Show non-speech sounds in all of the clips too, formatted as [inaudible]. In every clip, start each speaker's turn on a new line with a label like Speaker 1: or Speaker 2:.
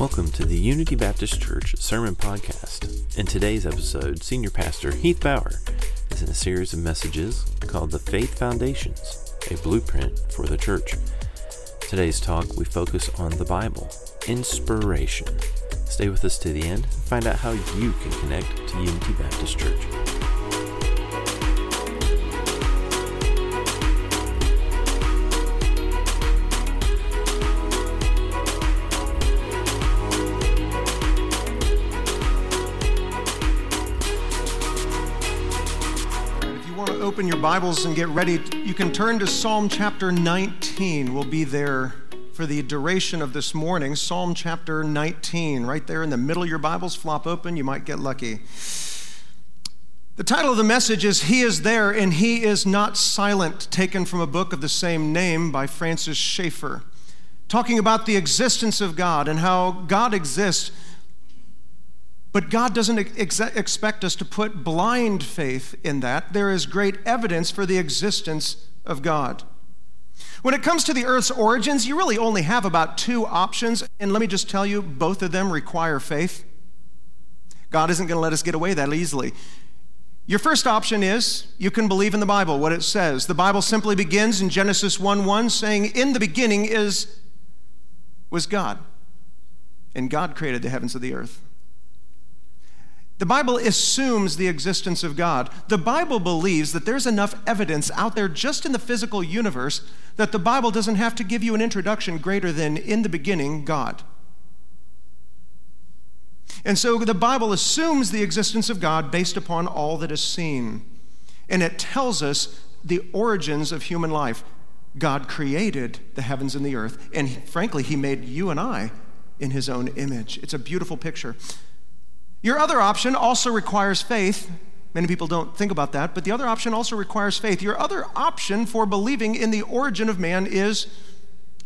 Speaker 1: Welcome to the Unity Baptist Church Sermon Podcast. In today's episode, Senior Pastor Heath Bauer is in a series of messages called The Faith Foundations, a blueprint for the church. Today's talk, we focus on the Bible, inspiration. Stay with us to the end and find out how you can connect to Unity Baptist Church.
Speaker 2: Open your Bibles and get ready, you can turn to Psalm chapter 19. We'll be there for the duration of this morning. Psalm chapter 19, right there in the middle of your Bibles, flop open, you might get lucky. The title of the message is He is There and He is Not Silent, taken from a book of the same name by Francis Schaeffer, talking about the existence of God and how God exists but God doesn't ex- expect us to put blind faith in that. There is great evidence for the existence of God. When it comes to the earth's origins, you really only have about two options. And let me just tell you, both of them require faith. God isn't going to let us get away that easily. Your first option is you can believe in the Bible, what it says. The Bible simply begins in Genesis 1 1 saying, In the beginning is was God. And God created the heavens of the earth. The Bible assumes the existence of God. The Bible believes that there's enough evidence out there just in the physical universe that the Bible doesn't have to give you an introduction greater than in the beginning, God. And so the Bible assumes the existence of God based upon all that is seen. And it tells us the origins of human life. God created the heavens and the earth, and frankly, He made you and I in His own image. It's a beautiful picture. Your other option also requires faith. Many people don't think about that, but the other option also requires faith. Your other option for believing in the origin of man is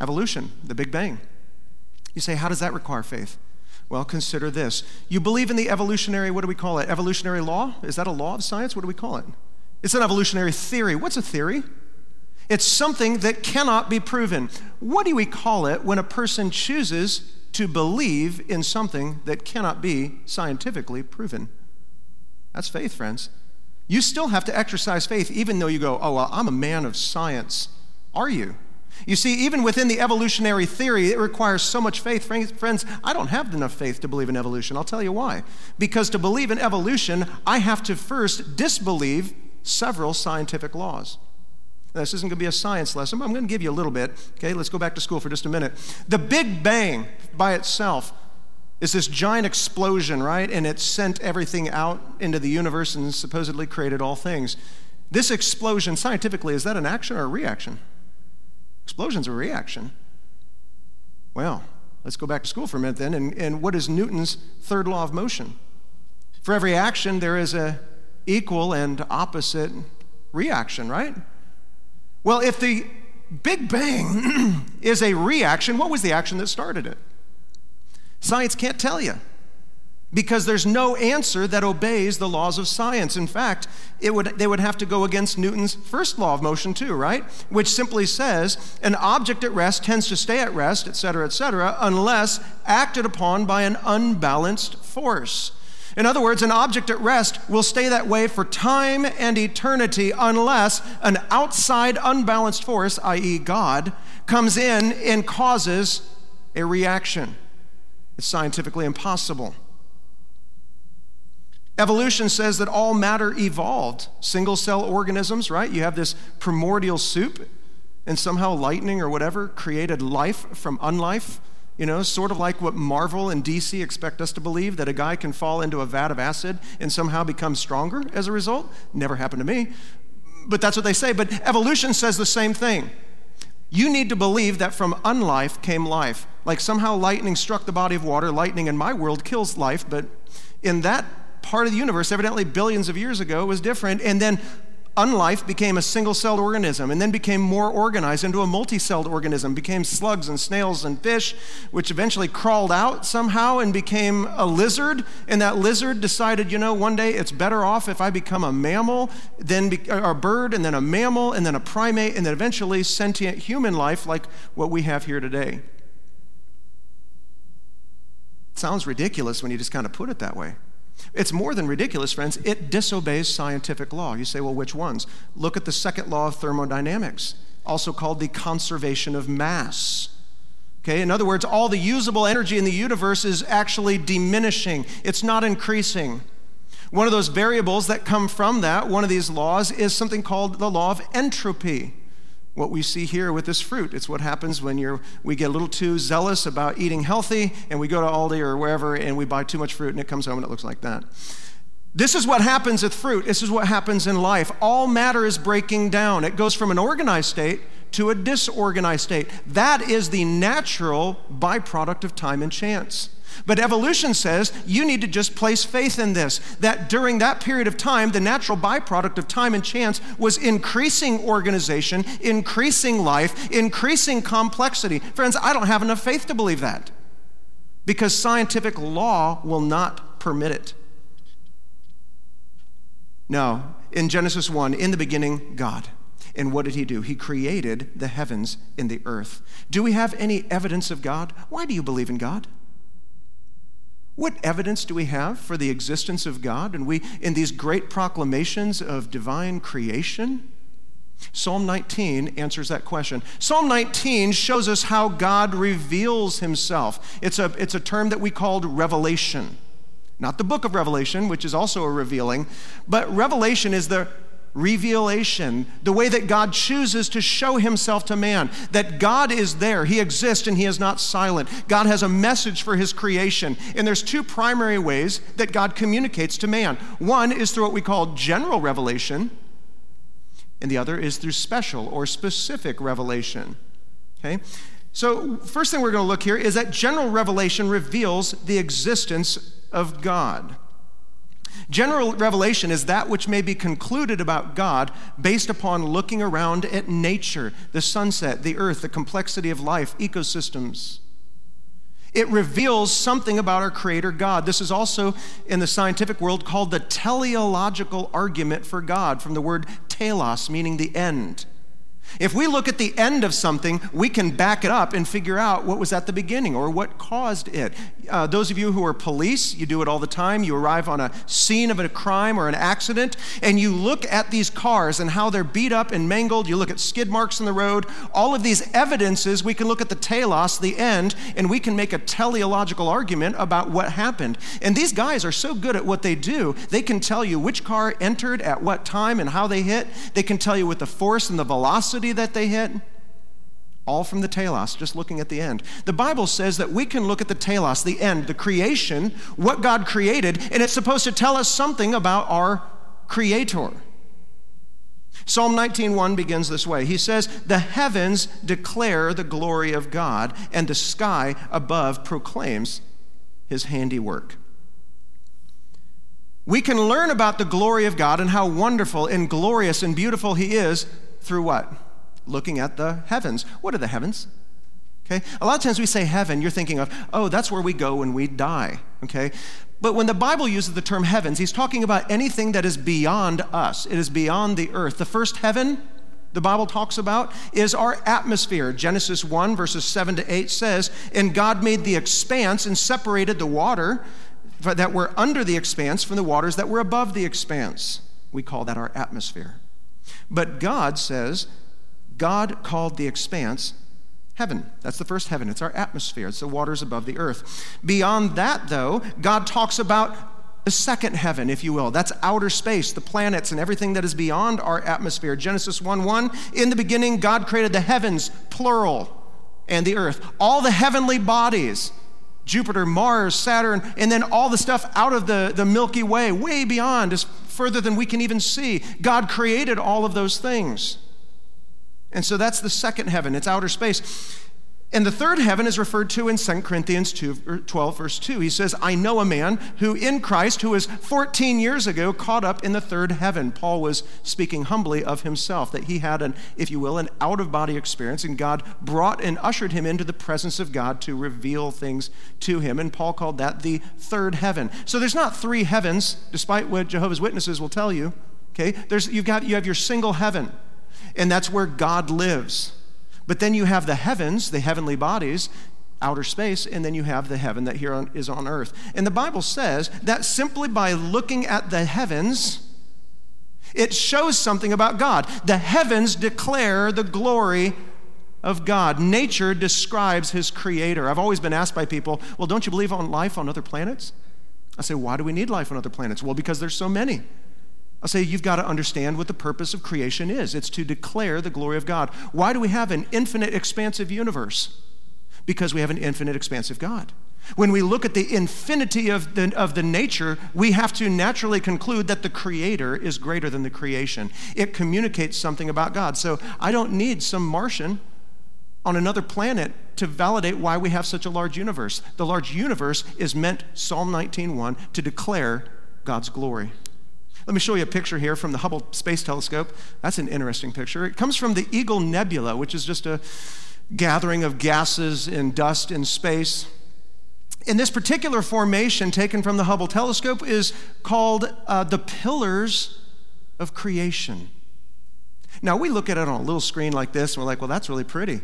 Speaker 2: evolution, the Big Bang. You say, how does that require faith? Well, consider this. You believe in the evolutionary, what do we call it? Evolutionary law? Is that a law of science? What do we call it? It's an evolutionary theory. What's a theory? It's something that cannot be proven. What do we call it when a person chooses to believe in something that cannot be scientifically proven. That's faith, friends. You still have to exercise faith, even though you go, oh, well, I'm a man of science. Are you? You see, even within the evolutionary theory, it requires so much faith. Friends, I don't have enough faith to believe in evolution. I'll tell you why. Because to believe in evolution, I have to first disbelieve several scientific laws. This isn't going to be a science lesson, but I'm going to give you a little bit. Okay, let's go back to school for just a minute. The Big Bang by itself is this giant explosion, right? And it sent everything out into the universe and supposedly created all things. This explosion, scientifically, is that an action or a reaction? Explosion's a reaction. Well, let's go back to school for a minute then. And, and what is Newton's third law of motion? For every action, there is a equal and opposite reaction, right? Well, if the Big Bang [clears throat] is a reaction, what was the action that started it? Science can't tell you because there's no answer that obeys the laws of science. In fact, it would, they would have to go against Newton's first law of motion, too, right? Which simply says an object at rest tends to stay at rest, et cetera, et cetera, unless acted upon by an unbalanced force. In other words, an object at rest will stay that way for time and eternity unless an outside unbalanced force, i.e., God, comes in and causes a reaction. It's scientifically impossible. Evolution says that all matter evolved. Single cell organisms, right? You have this primordial soup, and somehow lightning or whatever created life from unlife. You know, sort of like what Marvel and DC expect us to believe that a guy can fall into a vat of acid and somehow become stronger as a result. Never happened to me. But that's what they say. But evolution says the same thing. You need to believe that from unlife came life. Like somehow lightning struck the body of water. Lightning in my world kills life, but in that part of the universe, evidently billions of years ago, it was different. And then unlife became a single celled organism and then became more organized into a multi celled organism, became slugs and snails and fish, which eventually crawled out somehow and became a lizard. And that lizard decided, you know, one day it's better off if I become a mammal, then be, a bird, and then a mammal, and then a primate, and then eventually sentient human life like what we have here today. sounds ridiculous when you just kind of put it that way. It's more than ridiculous, friends. It disobeys scientific law. You say, well, which ones? Look at the second law of thermodynamics, also called the conservation of mass. Okay, in other words, all the usable energy in the universe is actually diminishing, it's not increasing. One of those variables that come from that, one of these laws, is something called the law of entropy what we see here with this fruit. It's what happens when you're, we get a little too zealous about eating healthy and we go to Aldi or wherever and we buy too much fruit and it comes home and it looks like that. This is what happens with fruit. This is what happens in life. All matter is breaking down. It goes from an organized state to a disorganized state. That is the natural byproduct of time and chance. But evolution says you need to just place faith in this that during that period of time, the natural byproduct of time and chance was increasing organization, increasing life, increasing complexity. Friends, I don't have enough faith to believe that because scientific law will not permit it. No, in Genesis 1, in the beginning, God. And what did he do? He created the heavens and the earth. Do we have any evidence of God? Why do you believe in God? What evidence do we have for the existence of God? And we, in these great proclamations of divine creation, Psalm 19 answers that question. Psalm 19 shows us how God reveals himself. It's a, it's a term that we called revelation. Not the book of Revelation, which is also a revealing, but revelation is the revelation, the way that God chooses to show himself to man, that God is there, he exists and he is not silent. God has a message for his creation. And there's two primary ways that God communicates to man. One is through what we call general revelation, and the other is through special or specific revelation. Okay? So, first thing we're going to look here is that general revelation reveals the existence of God. General revelation is that which may be concluded about God based upon looking around at nature, the sunset, the earth, the complexity of life, ecosystems. It reveals something about our Creator God. This is also in the scientific world called the teleological argument for God, from the word telos, meaning the end. If we look at the end of something, we can back it up and figure out what was at the beginning or what caused it. Uh, those of you who are police, you do it all the time. You arrive on a scene of a crime or an accident, and you look at these cars and how they're beat up and mangled. You look at skid marks in the road. All of these evidences, we can look at the telos, the end, and we can make a teleological argument about what happened. And these guys are so good at what they do, they can tell you which car entered at what time and how they hit. They can tell you with the force and the velocity velocity that they hit? All from the telos, just looking at the end. The Bible says that we can look at the telos, the end, the creation, what God created, and it's supposed to tell us something about our creator. Psalm 19:1 begins this way. He says, "The heavens declare the glory of God, and the sky above proclaims his handiwork." We can learn about the glory of God and how wonderful and glorious and beautiful he is through what? Looking at the heavens. What are the heavens? Okay? A lot of times we say heaven, you're thinking of, oh, that's where we go when we die. Okay? But when the Bible uses the term heavens, he's talking about anything that is beyond us. It is beyond the earth. The first heaven the Bible talks about is our atmosphere. Genesis 1, verses 7 to 8 says, And God made the expanse and separated the water that were under the expanse from the waters that were above the expanse. We call that our atmosphere. But God says, God called the expanse heaven. That's the first heaven. It's our atmosphere, it's the waters above the earth. Beyond that, though, God talks about the second heaven, if you will. That's outer space, the planets, and everything that is beyond our atmosphere. Genesis 1 1, in the beginning, God created the heavens, plural, and the earth. All the heavenly bodies. Jupiter, Mars, Saturn, and then all the stuff out of the, the Milky Way, way beyond, is further than we can even see. God created all of those things. And so that's the second heaven, it's outer space. And the third heaven is referred to in 2 Corinthians 2, er, 12, verse 2. He says, I know a man who in Christ, who was 14 years ago caught up in the third heaven. Paul was speaking humbly of himself, that he had an, if you will, an out of body experience, and God brought and ushered him into the presence of God to reveal things to him. And Paul called that the third heaven. So there's not three heavens, despite what Jehovah's Witnesses will tell you. Okay? There's, you've got, you have your single heaven and that's where God lives. But then you have the heavens, the heavenly bodies, outer space, and then you have the heaven that here on, is on earth. And the Bible says that simply by looking at the heavens, it shows something about God. The heavens declare the glory of God. Nature describes his creator. I've always been asked by people, well, don't you believe on life on other planets? I say, why do we need life on other planets? Well, because there's so many. I say, you've got to understand what the purpose of creation is it's to declare the glory of God. Why do we have an infinite, expansive universe? Because we have an infinite, expansive God. When we look at the infinity of the, of the nature, we have to naturally conclude that the Creator is greater than the creation. It communicates something about God. So I don't need some Martian on another planet to validate why we have such a large universe. The large universe is meant, Psalm 19:1, to declare God's glory. Let me show you a picture here from the Hubble Space Telescope. That's an interesting picture. It comes from the Eagle Nebula, which is just a gathering of gases and dust in space. And this particular formation taken from the Hubble telescope is called uh, the Pillars of Creation. Now, we look at it on a little screen like this and we're like, well, that's really pretty.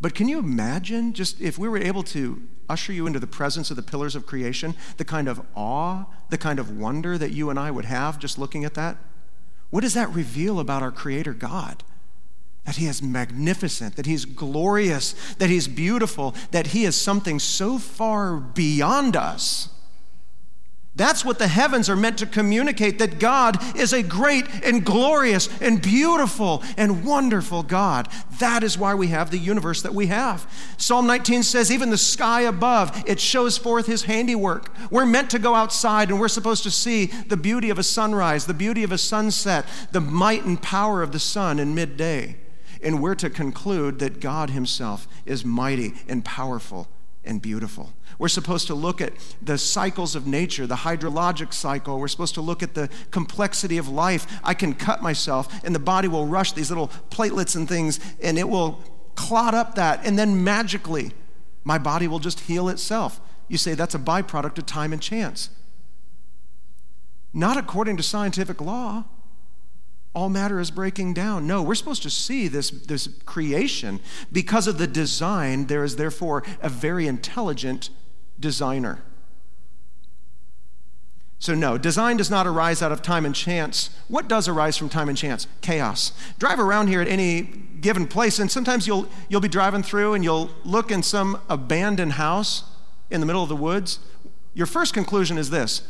Speaker 2: But can you imagine just if we were able to usher you into the presence of the pillars of creation, the kind of awe, the kind of wonder that you and I would have just looking at that? What does that reveal about our Creator God? That He is magnificent, that He's glorious, that He's beautiful, that He is something so far beyond us that's what the heavens are meant to communicate that God is a great and glorious and beautiful and wonderful God. That is why we have the universe that we have. Psalm 19 says, even the sky above, it shows forth his handiwork. We're meant to go outside and we're supposed to see the beauty of a sunrise, the beauty of a sunset, the might and power of the sun in midday. And we're to conclude that God himself is mighty and powerful and beautiful. We're supposed to look at the cycles of nature, the hydrologic cycle. We're supposed to look at the complexity of life. I can cut myself, and the body will rush these little platelets and things, and it will clot up that, and then magically, my body will just heal itself. You say that's a byproduct of time and chance. Not according to scientific law all matter is breaking down. No, we're supposed to see this, this creation. Because of the design, there is therefore a very intelligent designer. So, no, design does not arise out of time and chance. What does arise from time and chance? Chaos. Drive around here at any given place, and sometimes you'll, you'll be driving through and you'll look in some abandoned house in the middle of the woods. Your first conclusion is this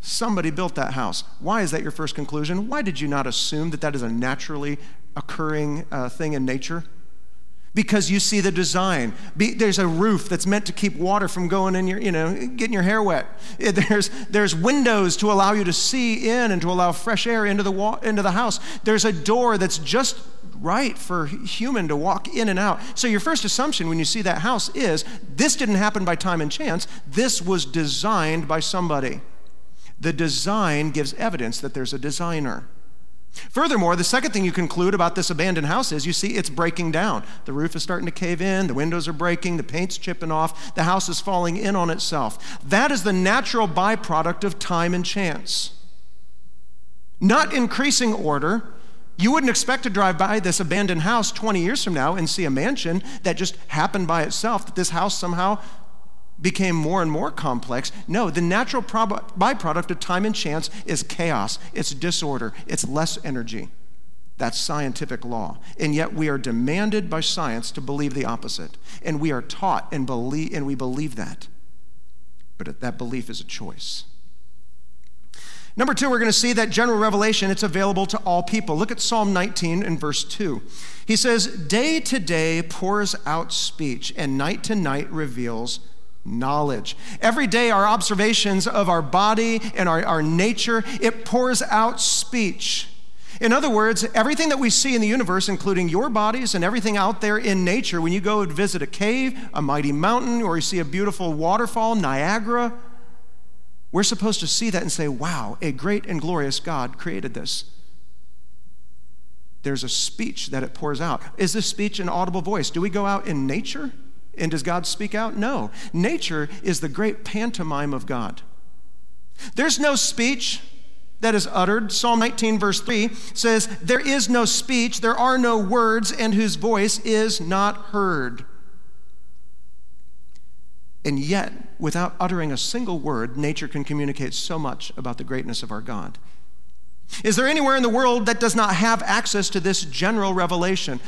Speaker 2: Somebody built that house. Why is that your first conclusion? Why did you not assume that that is a naturally occurring uh, thing in nature? Because you see the design. Be, there's a roof that's meant to keep water from going in your, you know, getting your hair wet. Eh, there's, there's windows to allow you to see in and to allow fresh air into the, wa- into the house. There's a door that's just right for human to walk in and out. So your first assumption when you see that house is this didn't happen by time and chance. This was designed by somebody. The design gives evidence that there's a designer. Furthermore, the second thing you conclude about this abandoned house is you see it's breaking down. The roof is starting to cave in, the windows are breaking, the paint's chipping off, the house is falling in on itself. That is the natural byproduct of time and chance. Not increasing order. You wouldn't expect to drive by this abandoned house 20 years from now and see a mansion that just happened by itself, that this house somehow became more and more complex. No, the natural byproduct of time and chance is chaos, it's disorder, it's less energy. That's scientific law. And yet we are demanded by science to believe the opposite. And we are taught and believe and we believe that. But that belief is a choice. Number two, we're going to see that general revelation, it's available to all people. Look at Psalm 19 and verse 2. He says, Day to day pours out speech, and night to night reveals knowledge. Every day, our observations of our body and our, our nature, it pours out speech. In other words, everything that we see in the universe, including your bodies and everything out there in nature, when you go and visit a cave, a mighty mountain, or you see a beautiful waterfall, Niagara, we're supposed to see that and say, wow, a great and glorious God created this. There's a speech that it pours out. Is this speech an audible voice? Do we go out in nature? And does God speak out? No. Nature is the great pantomime of God. There's no speech that is uttered. Psalm 19, verse 3 says, There is no speech, there are no words, and whose voice is not heard. And yet, without uttering a single word, nature can communicate so much about the greatness of our God. Is there anywhere in the world that does not have access to this general revelation?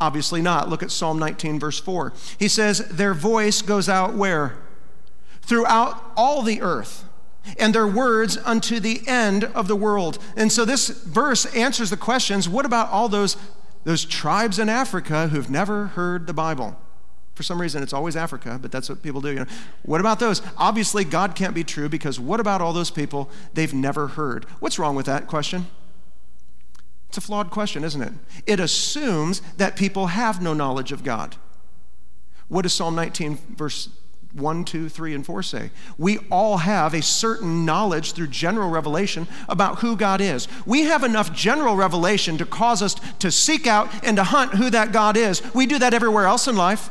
Speaker 2: Obviously not. Look at Psalm 19, verse 4. He says, Their voice goes out where? Throughout all the earth, and their words unto the end of the world. And so this verse answers the questions what about all those, those tribes in Africa who've never heard the Bible? For some reason, it's always Africa, but that's what people do. You know? What about those? Obviously, God can't be true because what about all those people they've never heard? What's wrong with that question? It's a flawed question, isn't it? It assumes that people have no knowledge of God. What does Psalm 19, verse 1, 2, 3, and 4 say? We all have a certain knowledge through general revelation about who God is. We have enough general revelation to cause us to seek out and to hunt who that God is. We do that everywhere else in life.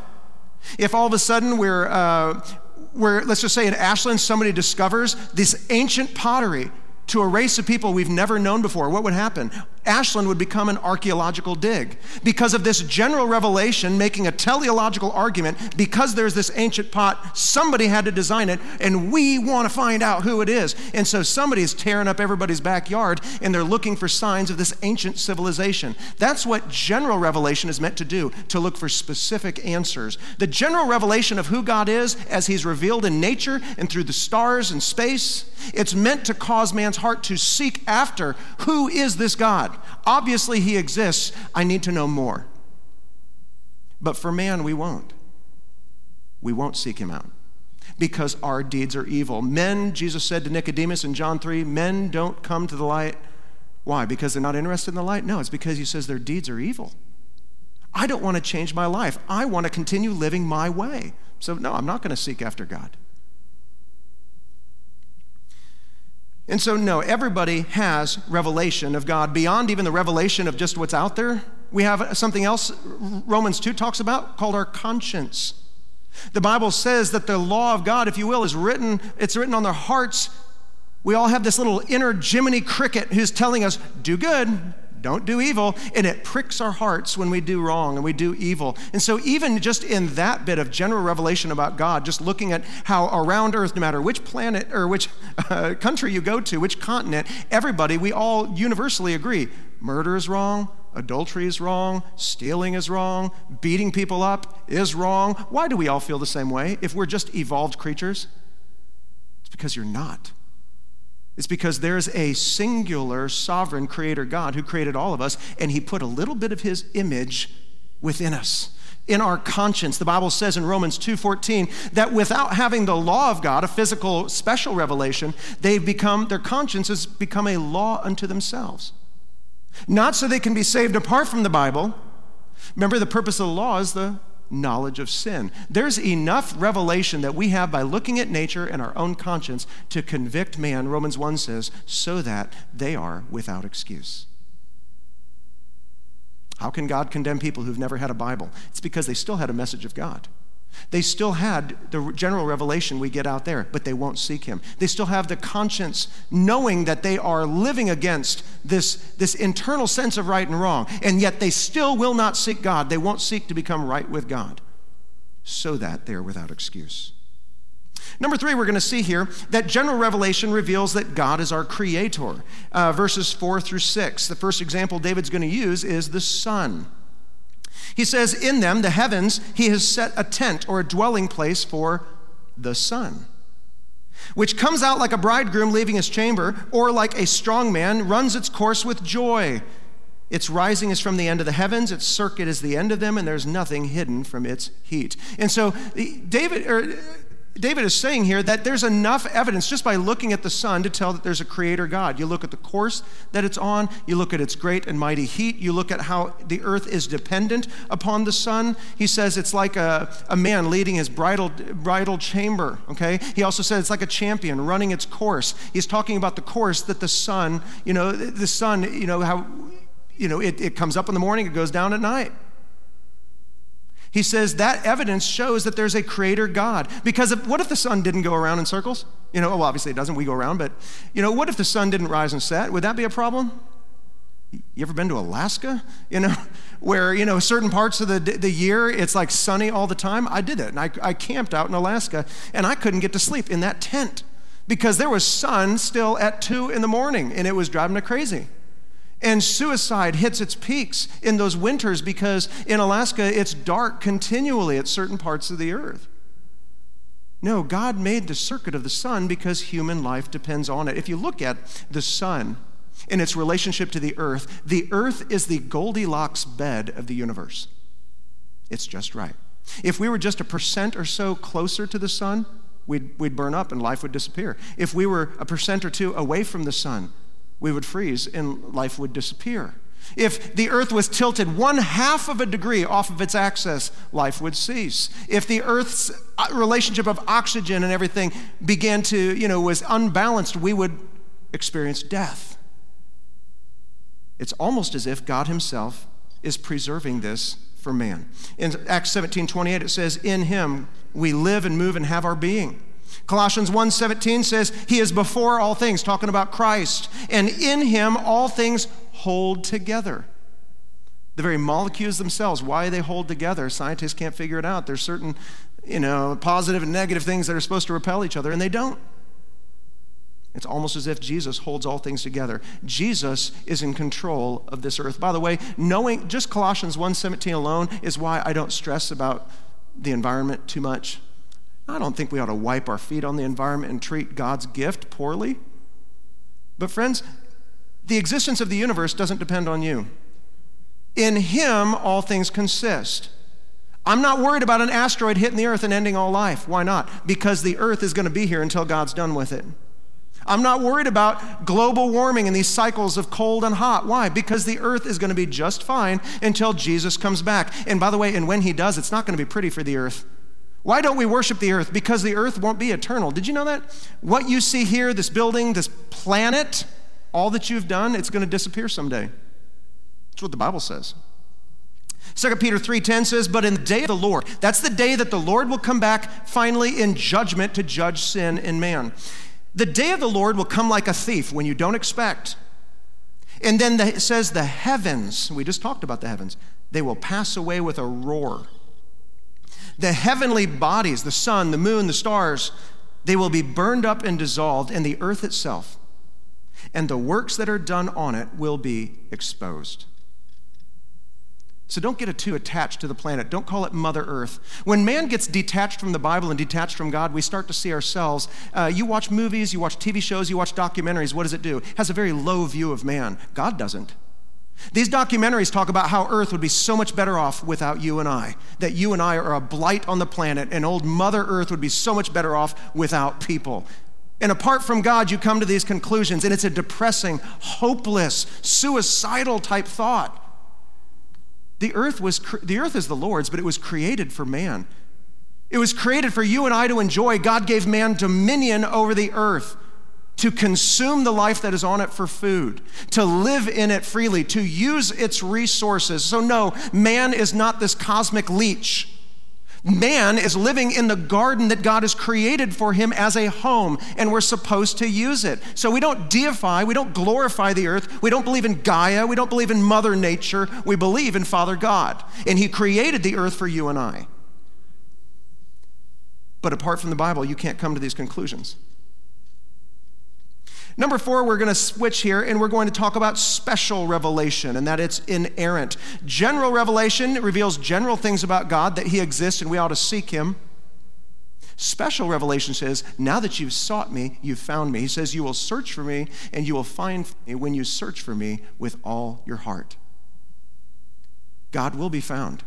Speaker 2: If all of a sudden we're, uh, we're, let's just say in Ashland, somebody discovers this ancient pottery to a race of people we've never known before, what would happen? Ashland would become an archaeological dig. Because of this general revelation making a teleological argument, because there's this ancient pot, somebody had to design it, and we want to find out who it is. And so somebody's tearing up everybody's backyard, and they're looking for signs of this ancient civilization. That's what general revelation is meant to do, to look for specific answers. The general revelation of who God is, as He's revealed in nature and through the stars and space, it's meant to cause man's heart to seek after who is this God? Obviously, he exists. I need to know more. But for man, we won't. We won't seek him out because our deeds are evil. Men, Jesus said to Nicodemus in John 3, men don't come to the light. Why? Because they're not interested in the light? No, it's because he says their deeds are evil. I don't want to change my life. I want to continue living my way. So, no, I'm not going to seek after God. And so, no, everybody has revelation of God beyond even the revelation of just what's out there. We have something else Romans 2 talks about called our conscience. The Bible says that the law of God, if you will, is written, it's written on their hearts. We all have this little inner Jiminy Cricket who's telling us, do good, don't do evil, and it pricks our hearts when we do wrong and we do evil. And so, even just in that bit of general revelation about God, just looking at how around Earth, no matter which planet or which [laughs] uh, country you go to, which continent, everybody, we all universally agree murder is wrong, adultery is wrong, stealing is wrong, beating people up is wrong. Why do we all feel the same way if we're just evolved creatures? It's because you're not. It's because there's a singular sovereign creator God who created all of us, and he put a little bit of his image within us. In our conscience, the Bible says in Romans 2:14 that without having the law of God, a physical special revelation, they've become their conscience has become a law unto themselves. Not so they can be saved apart from the Bible. Remember the purpose of the law is the knowledge of sin. There's enough revelation that we have by looking at nature and our own conscience to convict man, Romans 1 says, so that they are without excuse. How can God condemn people who've never had a Bible? It's because they still had a message of God. They still had the general revelation we get out there, but they won't seek him. They still have the conscience knowing that they are living against this, this internal sense of right and wrong, and yet they still will not seek God. They won't seek to become right with God, so that they're without excuse. Number three, we're going to see here that general revelation reveals that God is our creator. Uh, verses four through six. The first example David's going to use is the sun. He says, In them, the heavens, he has set a tent or a dwelling place for the sun, which comes out like a bridegroom leaving his chamber, or like a strong man runs its course with joy. Its rising is from the end of the heavens, its circuit is the end of them, and there's nothing hidden from its heat. And so, David, or David is saying here that there's enough evidence just by looking at the sun to tell that there's a creator God. You look at the course that it's on, you look at its great and mighty heat, you look at how the earth is dependent upon the sun. He says it's like a, a man leading his bridal, bridal chamber, okay? He also says it's like a champion running its course. He's talking about the course that the sun, you know, the sun, you know, how, you know, it, it comes up in the morning, it goes down at night. He says that evidence shows that there's a creator God. Because if, what if the sun didn't go around in circles? You know, well, obviously it doesn't, we go around, but, you know, what if the sun didn't rise and set? Would that be a problem? You ever been to Alaska? You know, [laughs] where, you know, certain parts of the, the year it's like sunny all the time? I did it. And I, I camped out in Alaska and I couldn't get to sleep in that tent because there was sun still at two in the morning and it was driving me crazy. And suicide hits its peaks in those winters because in Alaska it's dark continually at certain parts of the earth. No, God made the circuit of the sun because human life depends on it. If you look at the sun in its relationship to the earth, the earth is the Goldilocks bed of the universe. It's just right. If we were just a percent or so closer to the sun, we'd, we'd burn up and life would disappear. If we were a percent or two away from the sun, we would freeze and life would disappear. If the earth was tilted one half of a degree off of its axis, life would cease. If the earth's uh, relationship of oxygen and everything began to, you know, was unbalanced, we would experience death. It's almost as if God Himself is preserving this for man. In Acts 17 28, it says, In Him we live and move and have our being. Colossians 1:17 says he is before all things talking about Christ and in him all things hold together. The very molecules themselves, why they hold together, scientists can't figure it out. There's certain, you know, positive and negative things that are supposed to repel each other, and they don't. It's almost as if Jesus holds all things together. Jesus is in control of this earth. By the way, knowing just Colossians 1:17 alone is why I don't stress about the environment too much. I don't think we ought to wipe our feet on the environment and treat God's gift poorly. But friends, the existence of the universe doesn't depend on you. In Him, all things consist. I'm not worried about an asteroid hitting the earth and ending all life. Why not? Because the earth is going to be here until God's done with it. I'm not worried about global warming and these cycles of cold and hot. Why? Because the earth is going to be just fine until Jesus comes back. And by the way, and when he does, it's not going to be pretty for the earth. Why don't we worship the earth? Because the earth won't be eternal. Did you know that? What you see here, this building, this planet, all that you've done, it's going to disappear someday. That's what the Bible says. 2 Peter 3:10 says, "But in the day of the Lord, that's the day that the Lord will come back finally in judgment to judge sin in man. The day of the Lord will come like a thief when you don't expect. And then the, it says the heavens, we just talked about the heavens, they will pass away with a roar. The heavenly bodies, the sun, the moon, the stars, they will be burned up and dissolved, and the earth itself and the works that are done on it will be exposed. So don't get too attached to the planet. Don't call it Mother Earth. When man gets detached from the Bible and detached from God, we start to see ourselves. Uh, you watch movies, you watch TV shows, you watch documentaries. What does it do? It has a very low view of man. God doesn't. These documentaries talk about how Earth would be so much better off without you and I, that you and I are a blight on the planet, and old Mother Earth would be so much better off without people. And apart from God, you come to these conclusions, and it's a depressing, hopeless, suicidal type thought. The earth, was, the earth is the Lord's, but it was created for man. It was created for you and I to enjoy. God gave man dominion over the earth, to consume the life that is on it for food, to live in it freely, to use its resources. So, no, man is not this cosmic leech Man is living in the garden that God has created for him as a home, and we're supposed to use it. So we don't deify, we don't glorify the earth, we don't believe in Gaia, we don't believe in Mother Nature, we believe in Father God. And He created the earth for you and I. But apart from the Bible, you can't come to these conclusions. Number four, we're going to switch here and we're going to talk about special revelation and that it's inerrant. General revelation reveals general things about God that He exists and we ought to seek Him. Special revelation says, Now that you've sought me, you've found me. He says, You will search for me and you will find me when you search for me with all your heart. God will be found.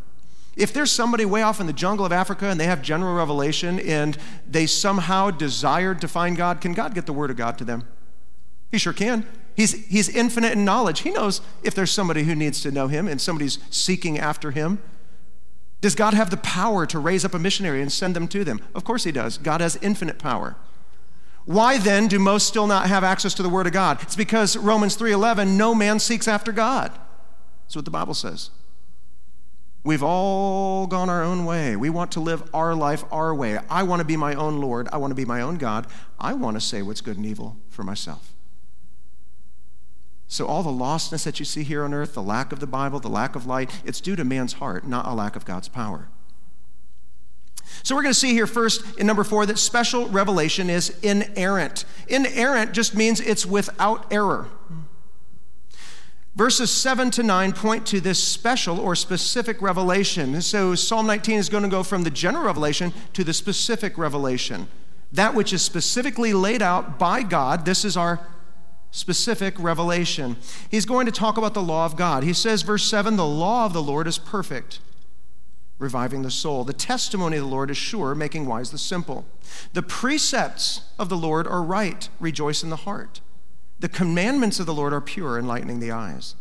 Speaker 2: If there's somebody way off in the jungle of Africa and they have general revelation and they somehow desired to find God, can God get the word of God to them? He sure can. He's, he's infinite in knowledge. He knows if there's somebody who needs to know him and somebody's seeking after him. Does God have the power to raise up a missionary and send them to them? Of course he does. God has infinite power. Why then do most still not have access to the word of God? It's because Romans 3:11 no man seeks after God. That's what the Bible says. We've all gone our own way. We want to live our life our way. I want to be my own Lord. I want to be my own God. I want to say what's good and evil for myself. So, all the lostness that you see here on earth, the lack of the Bible, the lack of light, it's due to man's heart, not a lack of God's power. So, we're going to see here first in number four that special revelation is inerrant. Inerrant just means it's without error. Verses 7 to 9 point to this special or specific revelation. So, Psalm 19 is going to go from the general revelation to the specific revelation. That which is specifically laid out by God, this is our specific revelation. He's going to talk about the law of God. He says, verse 7 the law of the Lord is perfect, reviving the soul. The testimony of the Lord is sure, making wise the simple. The precepts of the Lord are right, rejoice in the heart. The commandments of the Lord are pure, enlightening the eyes.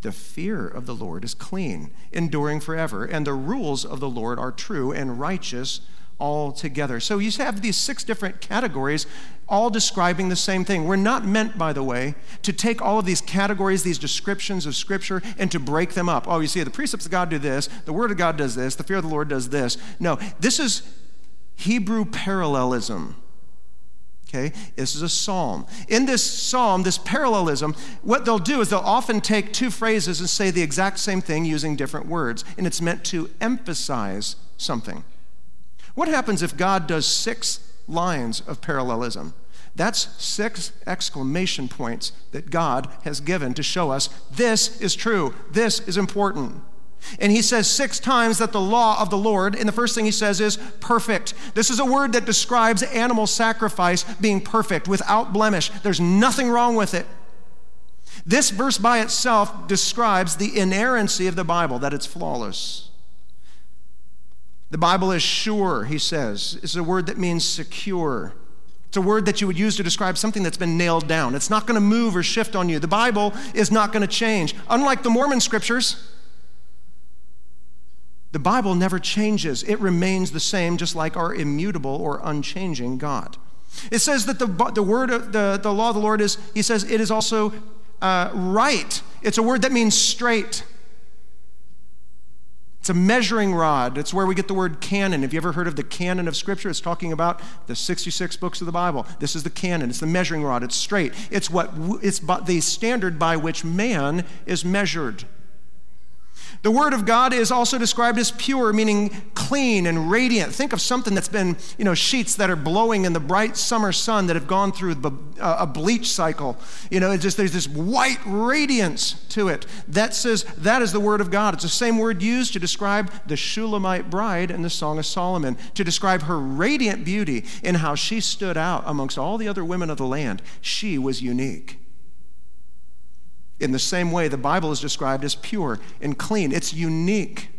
Speaker 2: The fear of the Lord is clean, enduring forever, and the rules of the Lord are true and righteous altogether. So you have these six different categories, all describing the same thing. We're not meant, by the way, to take all of these categories, these descriptions of Scripture, and to break them up. Oh, you see, the precepts of God do this, the Word of God does this, the fear of the Lord does this. No, this is Hebrew parallelism. Okay, this is a psalm. In this psalm, this parallelism, what they'll do is they'll often take two phrases and say the exact same thing using different words, and it's meant to emphasize something. What happens if God does six lines of parallelism? That's six exclamation points that God has given to show us this is true, this is important. And he says six times that the law of the Lord, and the first thing he says is perfect. This is a word that describes animal sacrifice being perfect, without blemish. There's nothing wrong with it. This verse by itself describes the inerrancy of the Bible, that it's flawless. The Bible is sure, he says. It's a word that means secure. It's a word that you would use to describe something that's been nailed down. It's not going to move or shift on you. The Bible is not going to change. Unlike the Mormon scriptures, the Bible never changes, it remains the same, just like our immutable or unchanging God. It says that the, the word the, the law of the Lord is, he says, it is also uh, right. It's a word that means straight. It's a measuring rod. It's where we get the word canon. Have you ever heard of the canon of Scripture? It's talking about the 66 books of the Bible. This is the canon. It's the measuring rod. It's straight. It's what it's the standard by which man is measured. The Word of God is also described as pure, meaning clean and radiant. Think of something that's been, you know, sheets that are blowing in the bright summer sun that have gone through uh, a bleach cycle. You know, just there's this white radiance to it. That says that is the Word of God. It's the same word used to describe the Shulamite bride in the Song of Solomon, to describe her radiant beauty and how she stood out amongst all the other women of the land. She was unique. In the same way, the Bible is described as pure and clean. It's unique.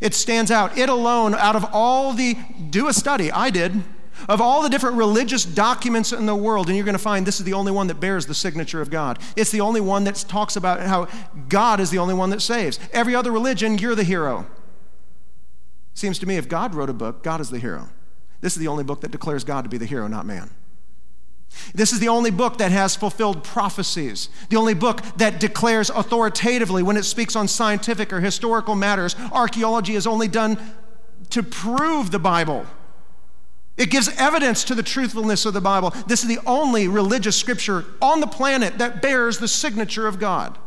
Speaker 2: It stands out. It alone, out of all the, do a study, I did, of all the different religious documents in the world, and you're going to find this is the only one that bears the signature of God. It's the only one that talks about how God is the only one that saves. Every other religion, you're the hero. Seems to me if God wrote a book, God is the hero. This is the only book that declares God to be the hero, not man. This is the only book that has fulfilled prophecies, the only book that declares authoritatively when it speaks on scientific or historical matters. Archaeology is only done to prove the Bible. It gives evidence to the truthfulness of the Bible. This is the only religious scripture on the planet that bears the signature of God.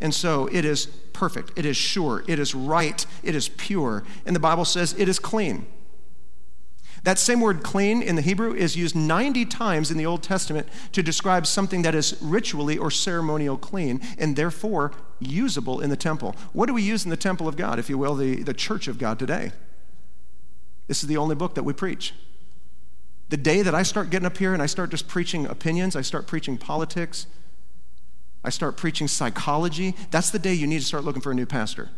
Speaker 2: And so it is perfect, it is sure, it is right, it is pure, and the Bible says it is clean. That same word clean in the Hebrew is used 90 times in the Old Testament to describe something that is ritually or ceremonial clean and therefore usable in the temple. What do we use in the temple of God, if you will, the, the church of God today? This is the only book that we preach. The day that I start getting up here and I start just preaching opinions, I start preaching politics, I start preaching psychology, that's the day you need to start looking for a new pastor.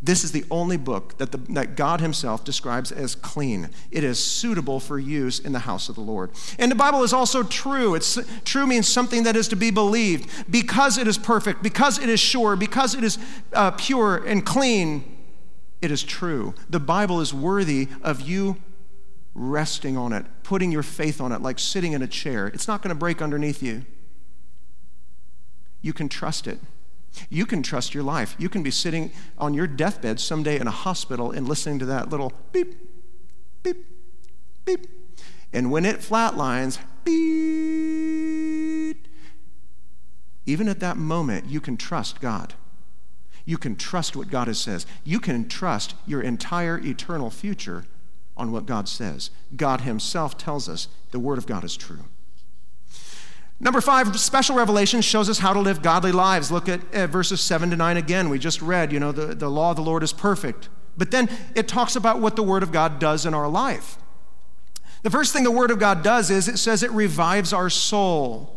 Speaker 2: This is the only book that, the, that God Himself describes as clean. It is suitable for use in the house of the Lord. And the Bible is also true. It's, true means something that is to be believed. Because it is perfect, because it is sure, because it is uh, pure and clean, it is true. The Bible is worthy of you resting on it, putting your faith on it, like sitting in a chair. It's not going to break underneath you. You can trust it. You can trust your life. You can be sitting on your deathbed someday in a hospital and listening to that little beep, beep, beep. And when it flatlines, beep, even at that moment, you can trust God. You can trust what God has says. You can trust your entire eternal future on what God says. God Himself tells us the Word of God is true. Number five, special revelation shows us how to live godly lives. Look at uh, verses seven to nine again. We just read, you know, the, the law of the Lord is perfect. But then it talks about what the Word of God does in our life. The first thing the Word of God does is it says it revives our soul.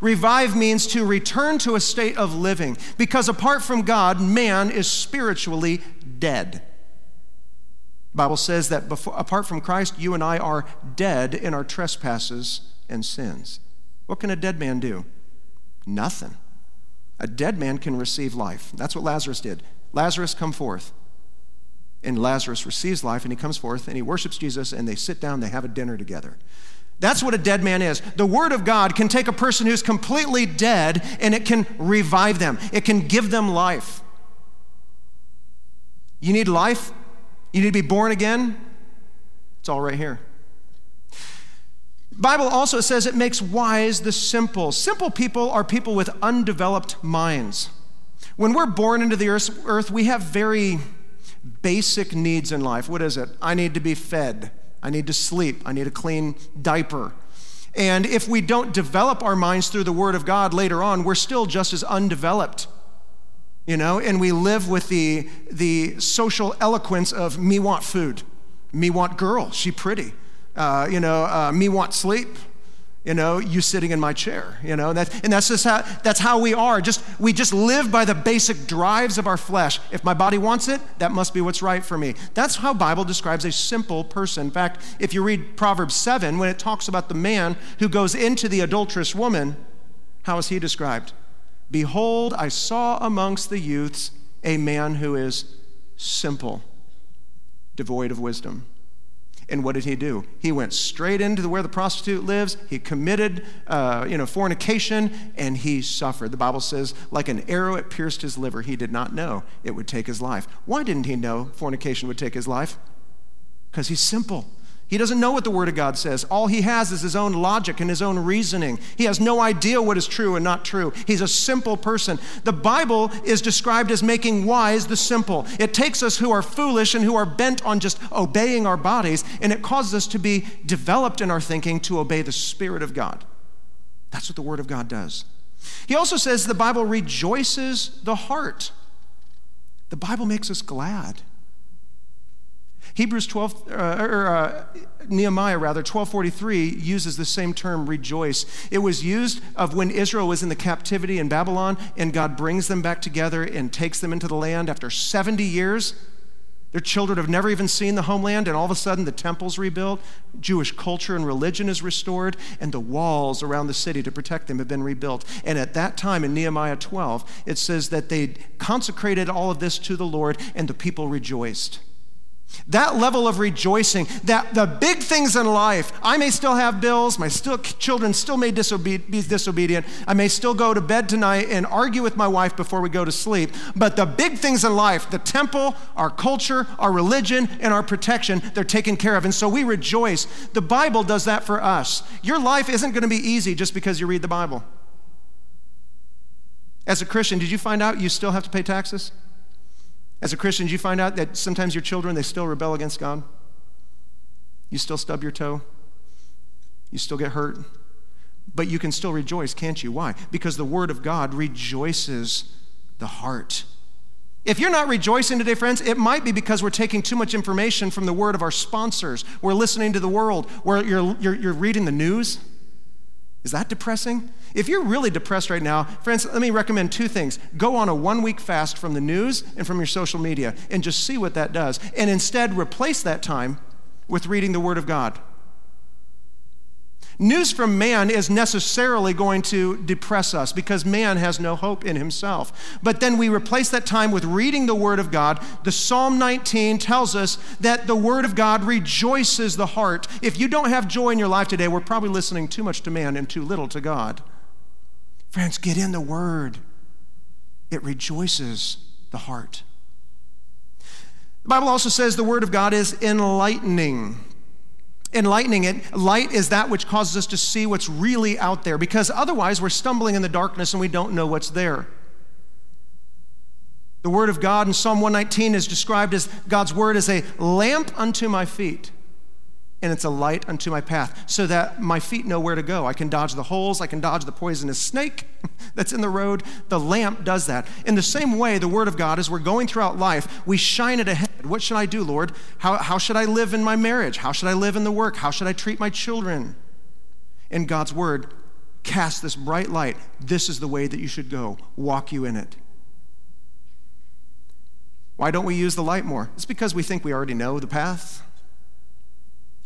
Speaker 2: Revive means to return to a state of living, because apart from God, man is spiritually dead. The Bible says that before, apart from Christ, you and I are dead in our trespasses and sins. What can a dead man do? Nothing. A dead man can receive life. That's what Lazarus did. Lazarus, come forth. And Lazarus receives life and he comes forth and he worships Jesus and they sit down, they have a dinner together. That's what a dead man is. The Word of God can take a person who's completely dead and it can revive them, it can give them life. You need life? You need to be born again? It's all right here. Bible also says it makes wise the simple. Simple people are people with undeveloped minds. When we're born into the earth, we have very basic needs in life. What is it? I need to be fed. I need to sleep. I need a clean diaper. And if we don't develop our minds through the Word of God later on, we're still just as undeveloped. You know, and we live with the, the social eloquence of me want food, me want girl, she pretty uh, you know, uh, me want sleep, you know, you sitting in my chair, you know, and that's just how, that's how we are. Just, we just live by the basic drives of our flesh. If my body wants it, that must be what's right for me. That's how Bible describes a simple person. In fact, if you read Proverbs 7, when it talks about the man who goes into the adulterous woman, how is he described? Behold, I saw amongst the youths a man who is simple, devoid of wisdom. And what did he do? He went straight into where the prostitute lives. He committed, uh, you know, fornication, and he suffered. The Bible says, like an arrow, it pierced his liver. He did not know it would take his life. Why didn't he know fornication would take his life? Because he's simple. He doesn't know what the Word of God says. All he has is his own logic and his own reasoning. He has no idea what is true and not true. He's a simple person. The Bible is described as making wise the simple. It takes us who are foolish and who are bent on just obeying our bodies, and it causes us to be developed in our thinking to obey the Spirit of God. That's what the Word of God does. He also says the Bible rejoices the heart. The Bible makes us glad. Hebrews 12, uh, or uh, Nehemiah rather, 1243 uses the same term, rejoice. It was used of when Israel was in the captivity in Babylon and God brings them back together and takes them into the land after 70 years. Their children have never even seen the homeland, and all of a sudden the temple's rebuilt, Jewish culture and religion is restored, and the walls around the city to protect them have been rebuilt. And at that time in Nehemiah 12, it says that they consecrated all of this to the Lord, and the people rejoiced. That level of rejoicing, that the big things in life, I may still have bills, my still, children still may disobe- be disobedient, I may still go to bed tonight and argue with my wife before we go to sleep, but the big things in life, the temple, our culture, our religion, and our protection, they're taken care of. And so we rejoice. The Bible does that for us. Your life isn't going to be easy just because you read the Bible. As a Christian, did you find out you still have to pay taxes? As a Christian, you find out that sometimes your children, they still rebel against God? You still stub your toe? You still get hurt? But you can still rejoice, can't you? Why? Because the Word of God rejoices the heart. If you're not rejoicing today, friends, it might be because we're taking too much information from the word of our sponsors. We're listening to the world. Where you're, you're, you're reading the news. Is that depressing? If you're really depressed right now, friends, let me recommend two things. Go on a one week fast from the news and from your social media and just see what that does. And instead, replace that time with reading the Word of God. News from man is necessarily going to depress us because man has no hope in himself. But then we replace that time with reading the Word of God. The Psalm 19 tells us that the Word of God rejoices the heart. If you don't have joy in your life today, we're probably listening too much to man and too little to God. Friends, get in the Word, it rejoices the heart. The Bible also says the Word of God is enlightening. Enlightening it, light is that which causes us to see what's really out there because otherwise we're stumbling in the darkness and we don't know what's there. The Word of God in Psalm 119 is described as God's Word as a lamp unto my feet and it's a light unto my path so that my feet know where to go. I can dodge the holes, I can dodge the poisonous snake [laughs] that's in the road. The lamp does that. In the same way, the Word of God, as we're going throughout life, we shine it ahead. What should I do, Lord? How, how should I live in my marriage? How should I live in the work? How should I treat my children? And God's Word casts this bright light. This is the way that you should go. Walk you in it. Why don't we use the light more? It's because we think we already know the path.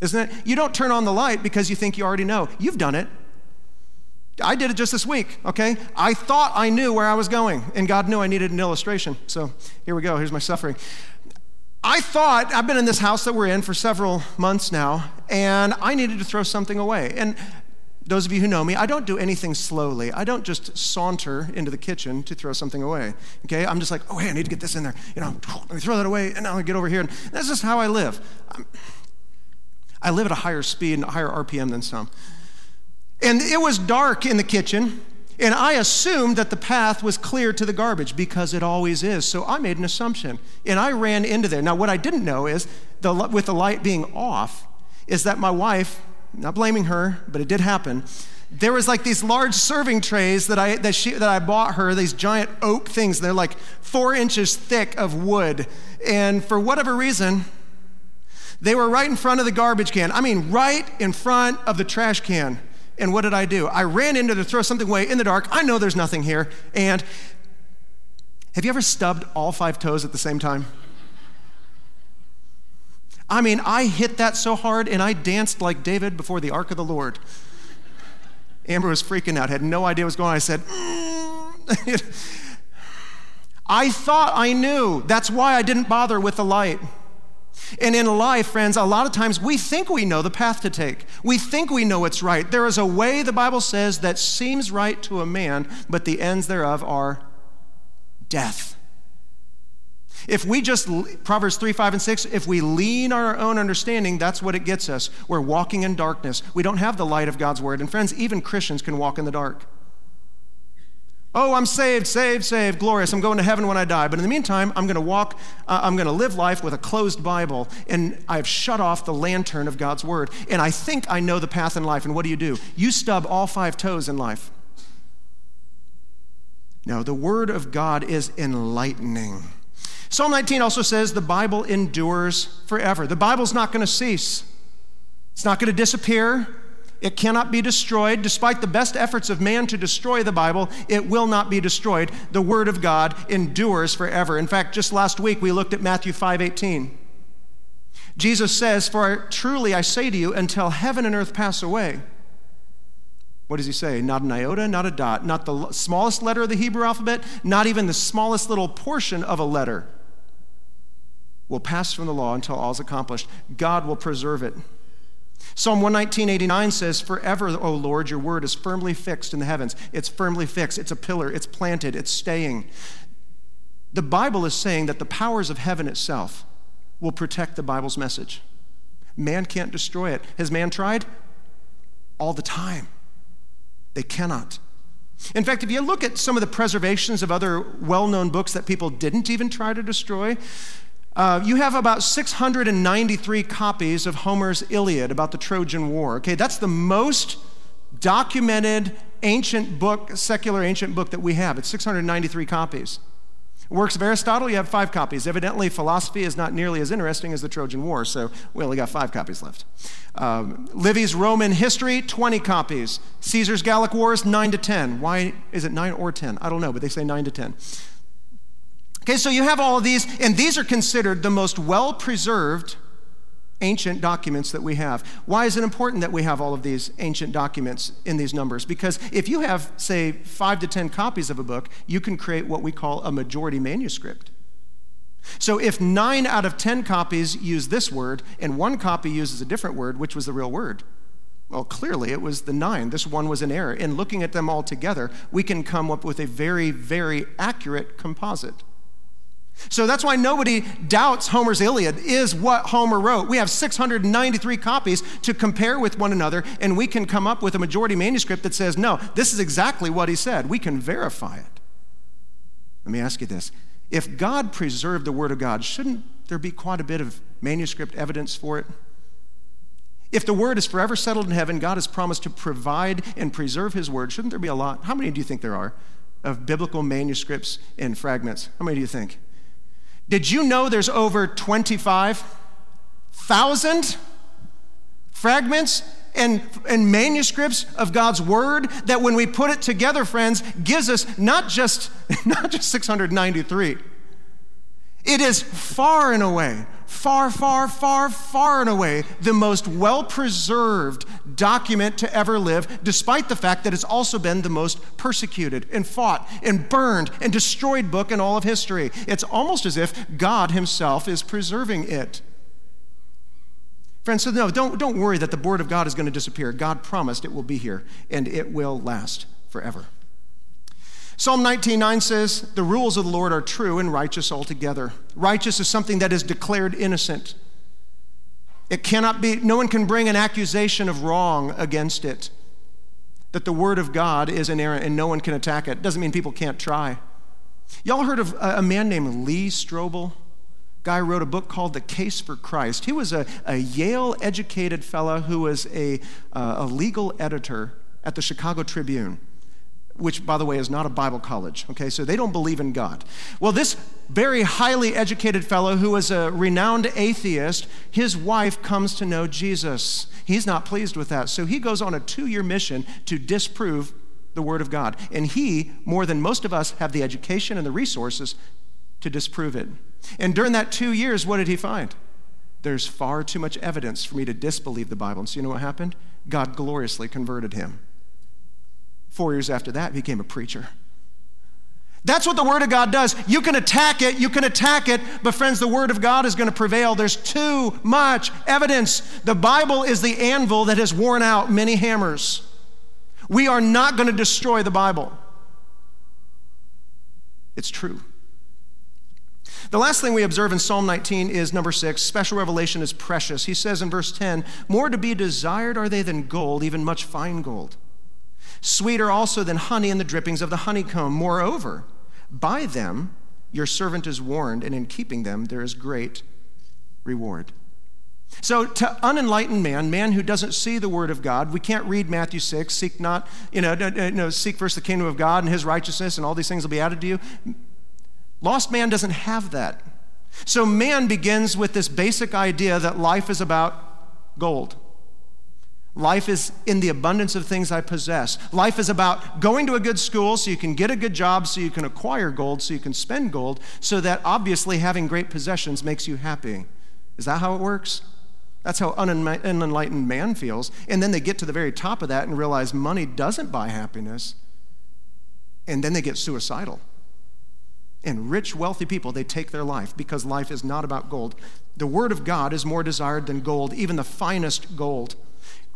Speaker 2: Isn't it? You don't turn on the light because you think you already know. You've done it. I did it just this week, okay? I thought I knew where I was going, and God knew I needed an illustration. So here we go. Here's my suffering. I thought, I've been in this house that we're in for several months now, and I needed to throw something away. And those of you who know me, I don't do anything slowly. I don't just saunter into the kitchen to throw something away. Okay? I'm just like, oh, hey, I need to get this in there. You know, let me throw that away, and I get over here. And that's just how I live. I'm, I live at a higher speed and a higher RPM than some. And it was dark in the kitchen, and I assumed that the path was clear to the garbage because it always is. So I made an assumption, and I ran into there. Now, what I didn't know is, the, with the light being off, is that my wife, not blaming her, but it did happen, there was like these large serving trays that I, that, she, that I bought her, these giant oak things. They're like four inches thick of wood. And for whatever reason, they were right in front of the garbage can. I mean, right in front of the trash can. And what did I do? I ran into to throw something away in the dark. I know there's nothing here. And have you ever stubbed all five toes at the same time? I mean, I hit that so hard and I danced like David before the ark of the Lord. Amber was freaking out, had no idea what was going on. I said, mm. [laughs] I thought I knew. That's why I didn't bother with the light. And in life, friends, a lot of times we think we know the path to take. We think we know what's right. There is a way, the Bible says, that seems right to a man, but the ends thereof are death. If we just, Proverbs 3, 5, and 6, if we lean on our own understanding, that's what it gets us. We're walking in darkness. We don't have the light of God's word. And friends, even Christians can walk in the dark. Oh, I'm saved, saved, saved, glorious. I'm going to heaven when I die. But in the meantime, I'm going to walk, uh, I'm going to live life with a closed Bible, and I've shut off the lantern of God's Word. And I think I know the path in life. And what do you do? You stub all five toes in life. No, the Word of God is enlightening. Psalm 19 also says the Bible endures forever. The Bible's not going to cease, it's not going to disappear. It cannot be destroyed. Despite the best efforts of man to destroy the Bible, it will not be destroyed. The Word of God endures forever. In fact, just last week we looked at Matthew 5:18. Jesus says, For truly I say to you, until heaven and earth pass away. What does he say? Not an iota, not a dot, not the smallest letter of the Hebrew alphabet, not even the smallest little portion of a letter will pass from the law until all is accomplished. God will preserve it. Psalm 119.89 says, Forever, O Lord, your word is firmly fixed in the heavens. It's firmly fixed. It's a pillar. It's planted. It's staying. The Bible is saying that the powers of heaven itself will protect the Bible's message. Man can't destroy it. Has man tried? All the time. They cannot. In fact, if you look at some of the preservations of other well known books that people didn't even try to destroy, uh, you have about 693 copies of Homer's Iliad about the Trojan War. Okay, that's the most documented ancient book, secular ancient book that we have. It's 693 copies. Works of Aristotle, you have five copies. Evidently, philosophy is not nearly as interesting as the Trojan War, so we only got five copies left. Um, Livy's Roman History, 20 copies. Caesar's Gallic Wars, 9 to 10. Why is it 9 or 10? I don't know, but they say 9 to 10. Okay, so you have all of these, and these are considered the most well preserved ancient documents that we have. Why is it important that we have all of these ancient documents in these numbers? Because if you have, say, five to 10 copies of a book, you can create what we call a majority manuscript. So if nine out of 10 copies use this word and one copy uses a different word, which was the real word? Well, clearly it was the nine. This one was an error. In looking at them all together, we can come up with a very, very accurate composite. So that's why nobody doubts Homer's Iliad is what Homer wrote. We have 693 copies to compare with one another, and we can come up with a majority manuscript that says, no, this is exactly what he said. We can verify it. Let me ask you this if God preserved the Word of God, shouldn't there be quite a bit of manuscript evidence for it? If the Word is forever settled in heaven, God has promised to provide and preserve His Word. Shouldn't there be a lot? How many do you think there are of biblical manuscripts and fragments? How many do you think? Did you know there's over 25,000 fragments and, and manuscripts of God's word that when we put it together, friends, gives us not just, [laughs] not just 693. It is far and away, far, far, far, far and away the most well preserved document to ever live, despite the fact that it's also been the most persecuted and fought and burned and destroyed book in all of history. It's almost as if God Himself is preserving it. Friends, so no, don't, don't worry that the Word of God is going to disappear. God promised it will be here and it will last forever. Psalm 19:9 says, "The rules of the Lord are true and righteous altogether." Righteous is something that is declared innocent. It cannot be no one can bring an accusation of wrong against it. That the word of God is inerrant and no one can attack it. Doesn't mean people can't try. Y'all heard of a man named Lee Strobel? guy wrote a book called The Case for Christ. He was a, a Yale educated fellow who was a, uh, a legal editor at the Chicago Tribune, which, by the way, is not a Bible college. Okay, so they don't believe in God. Well, this very highly educated fellow who was a renowned atheist, his wife comes to know Jesus. He's not pleased with that. So he goes on a two year mission to disprove the Word of God. And he, more than most of us, have the education and the resources to disprove it. And during that two years, what did he find? There's far too much evidence for me to disbelieve the Bible. And so you know what happened? God gloriously converted him. Four years after that, he became a preacher. That's what the Word of God does. You can attack it, you can attack it, but friends, the Word of God is going to prevail. There's too much evidence. The Bible is the anvil that has worn out many hammers. We are not going to destroy the Bible. It's true. The last thing we observe in Psalm 19 is number six special revelation is precious. He says in verse 10 More to be desired are they than gold, even much fine gold. Sweeter also than honey and the drippings of the honeycomb. Moreover, by them your servant is warned, and in keeping them there is great reward. So, to unenlightened man, man who doesn't see the Word of God, we can't read Matthew 6, seek not, you know, you know, seek first the kingdom of God and his righteousness, and all these things will be added to you. Lost man doesn't have that. So man begins with this basic idea that life is about gold. Life is in the abundance of things I possess. Life is about going to a good school so you can get a good job, so you can acquire gold, so you can spend gold, so that obviously having great possessions makes you happy. Is that how it works? That's how an unenlightened man feels. And then they get to the very top of that and realize money doesn't buy happiness. And then they get suicidal. And rich, wealthy people, they take their life because life is not about gold. The Word of God is more desired than gold, even the finest gold.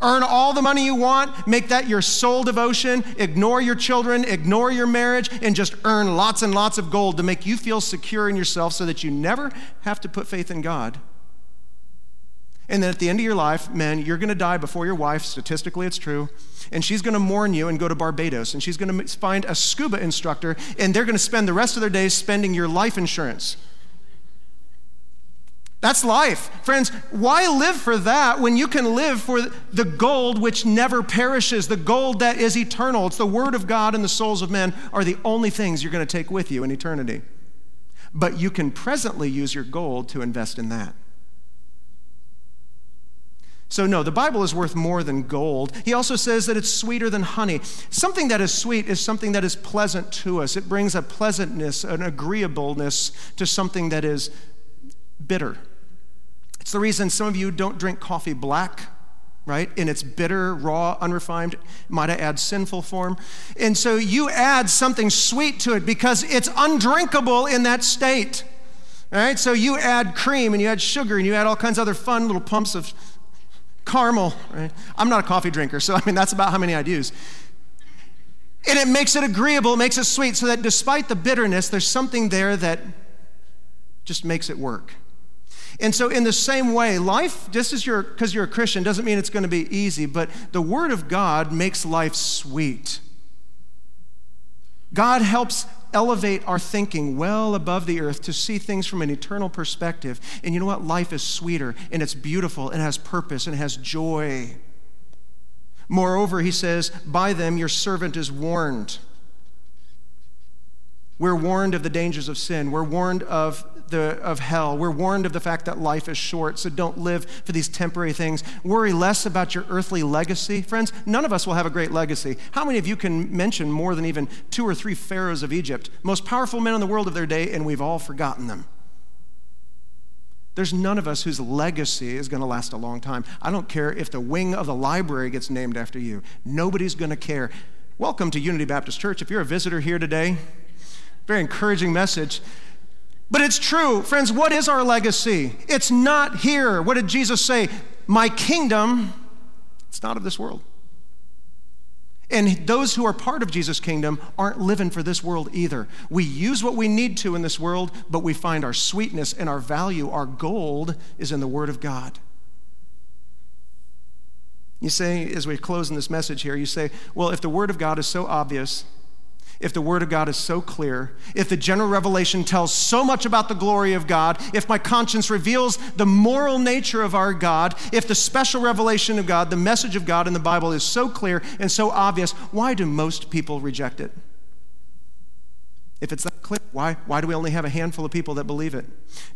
Speaker 2: Earn all the money you want, make that your sole devotion, ignore your children, ignore your marriage, and just earn lots and lots of gold to make you feel secure in yourself so that you never have to put faith in God. And then at the end of your life, man, you're going to die before your wife. Statistically, it's true. And she's going to mourn you and go to Barbados. And she's going to find a scuba instructor. And they're going to spend the rest of their days spending your life insurance. That's life. Friends, why live for that when you can live for the gold which never perishes, the gold that is eternal? It's the Word of God and the souls of men are the only things you're going to take with you in eternity. But you can presently use your gold to invest in that. So, no, the Bible is worth more than gold. He also says that it's sweeter than honey. Something that is sweet is something that is pleasant to us. It brings a pleasantness, an agreeableness to something that is bitter. It's the reason some of you don't drink coffee black, right? In its bitter, raw, unrefined, might I add sinful form. And so you add something sweet to it because it's undrinkable in that state. All right, so you add cream and you add sugar and you add all kinds of other fun little pumps of caramel, right? I'm not a coffee drinker, so I mean, that's about how many I'd use. And it makes it agreeable, makes it sweet, so that despite the bitterness, there's something there that just makes it work. And so, in the same way, life, just as you're, because you're a Christian, doesn't mean it's going to be easy, but the Word of God makes life sweet. God helps elevate our thinking well above the earth to see things from an eternal perspective. And you know what? Life is sweeter and it's beautiful and has purpose and has joy. Moreover, he says, By them your servant is warned. We're warned of the dangers of sin. We're warned of, the, of hell. We're warned of the fact that life is short, so don't live for these temporary things. Worry less about your earthly legacy. Friends, none of us will have a great legacy. How many of you can mention more than even two or three pharaohs of Egypt, most powerful men in the world of their day, and we've all forgotten them? There's none of us whose legacy is going to last a long time. I don't care if the wing of the library gets named after you. Nobody's going to care. Welcome to Unity Baptist Church. If you're a visitor here today, very encouraging message. But it's true. Friends, what is our legacy? It's not here. What did Jesus say? My kingdom, it's not of this world. And those who are part of Jesus' kingdom aren't living for this world either. We use what we need to in this world, but we find our sweetness and our value, our gold, is in the Word of God. You say, as we close in this message here, you say, well, if the Word of God is so obvious, if the Word of God is so clear, if the general revelation tells so much about the glory of God, if my conscience reveals the moral nature of our God, if the special revelation of God, the message of God in the Bible is so clear and so obvious, why do most people reject it? If it's that clear, why, why do we only have a handful of people that believe it?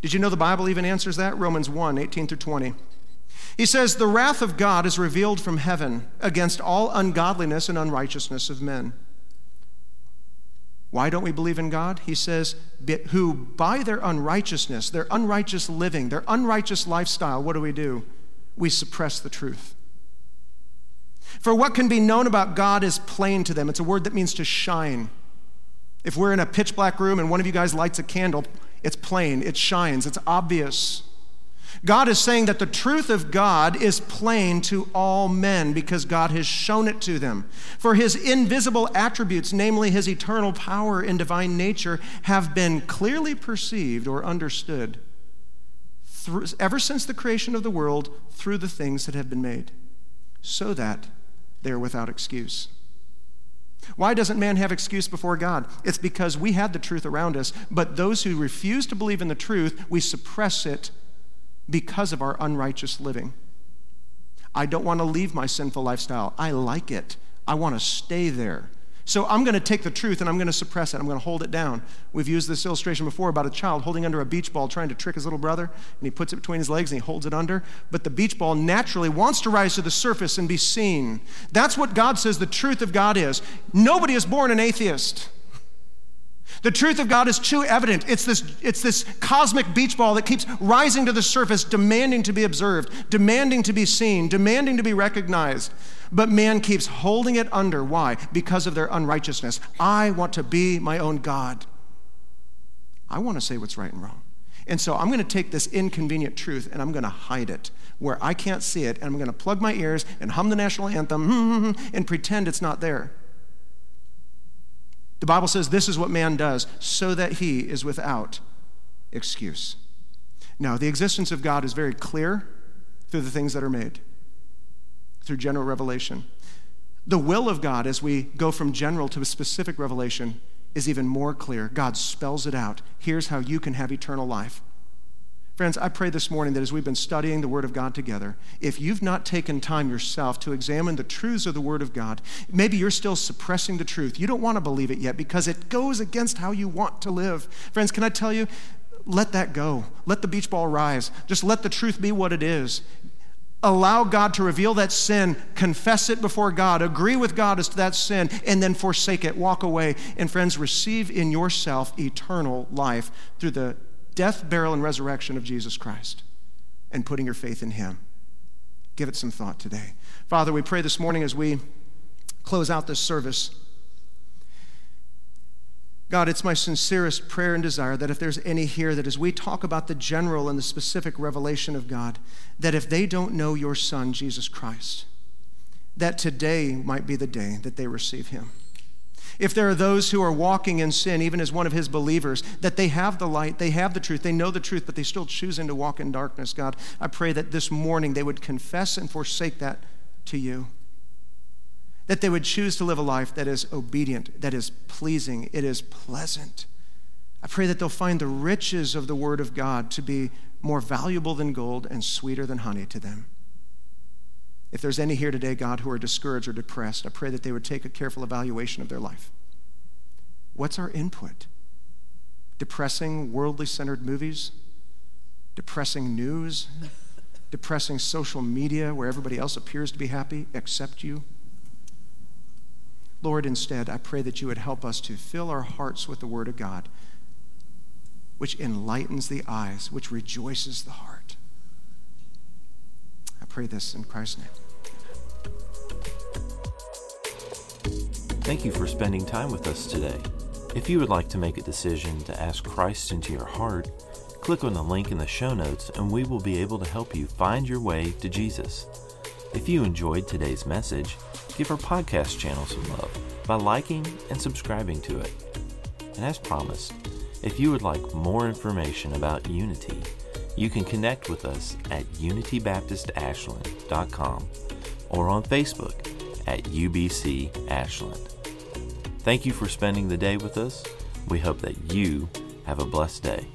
Speaker 2: Did you know the Bible even answers that? Romans 1 18 through 20. He says, The wrath of God is revealed from heaven against all ungodliness and unrighteousness of men why don't we believe in God? He says, who by their unrighteousness, their unrighteous living, their unrighteous lifestyle, what do we do? We suppress the truth. For what can be known about God is plain to them. It's a word that means to shine. If we're in a pitch black room and one of you guys lights a candle, it's plain, it shines, it's obvious. God is saying that the truth of God is plain to all men because God has shown it to them. For his invisible attributes, namely his eternal power and divine nature, have been clearly perceived or understood through, ever since the creation of the world through the things that have been made, so that they are without excuse. Why doesn't man have excuse before God? It's because we had the truth around us, but those who refuse to believe in the truth, we suppress it because of our unrighteous living. I don't want to leave my sinful lifestyle. I like it. I want to stay there. So I'm going to take the truth and I'm going to suppress it. I'm going to hold it down. We've used this illustration before about a child holding under a beach ball trying to trick his little brother, and he puts it between his legs and he holds it under. But the beach ball naturally wants to rise to the surface and be seen. That's what God says the truth of God is. Nobody is born an atheist. The truth of God is too evident. It's this, it's this cosmic beach ball that keeps rising to the surface, demanding to be observed, demanding to be seen, demanding to be recognized. But man keeps holding it under. Why? Because of their unrighteousness. I want to be my own God. I want to say what's right and wrong. And so I'm going to take this inconvenient truth and I'm going to hide it where I can't see it, and I'm going to plug my ears and hum the national anthem [laughs] and pretend it's not there. The Bible says this is what man does so that he is without excuse. Now, the existence of God is very clear through the things that are made, through general revelation. The will of God, as we go from general to a specific revelation, is even more clear. God spells it out. Here's how you can have eternal life. Friends, I pray this morning that as we've been studying the Word of God together, if you've not taken time yourself to examine the truths of the Word of God, maybe you're still suppressing the truth. You don't want to believe it yet because it goes against how you want to live. Friends, can I tell you, let that go. Let the beach ball rise. Just let the truth be what it is. Allow God to reveal that sin, confess it before God, agree with God as to that sin, and then forsake it, walk away. And friends, receive in yourself eternal life through the death, burial, and resurrection of Jesus Christ and putting your faith in Him. Give it some thought today. Father, we pray this morning as we close out this service. God, it's my sincerest prayer and desire that if there's any here, that as we talk about the general and the specific revelation of God, that if they don't know your Son, Jesus Christ, that today might be the day that they receive Him. If there are those who are walking in sin, even as one of his believers, that they have the light, they have the truth, they know the truth, but they still choosing to walk in darkness, God, I pray that this morning they would confess and forsake that to you. That they would choose to live a life that is obedient, that is pleasing, it is pleasant. I pray that they'll find the riches of the Word of God to be more valuable than gold and sweeter than honey to them. If there's any here today, God, who are discouraged or depressed, I pray that they would take a careful evaluation of their life. What's our input? Depressing, worldly centered movies? Depressing news? [laughs] Depressing social media where everybody else appears to be happy except you? Lord, instead, I pray that you would help us to fill our hearts with the Word of God, which enlightens the eyes, which rejoices the heart. I pray this in Christ's name.
Speaker 1: Thank you for spending time with us today. If you would like to make a decision to ask Christ into your heart, click on the link in the show notes and we will be able to help you find your way to Jesus. If you enjoyed today's message, give our podcast channel some love by liking and subscribing to it. And as promised, if you would like more information about Unity, you can connect with us at unitybaptistashland.com or on Facebook at UBC Ashland. Thank you for spending the day with us. We hope that you have a blessed day.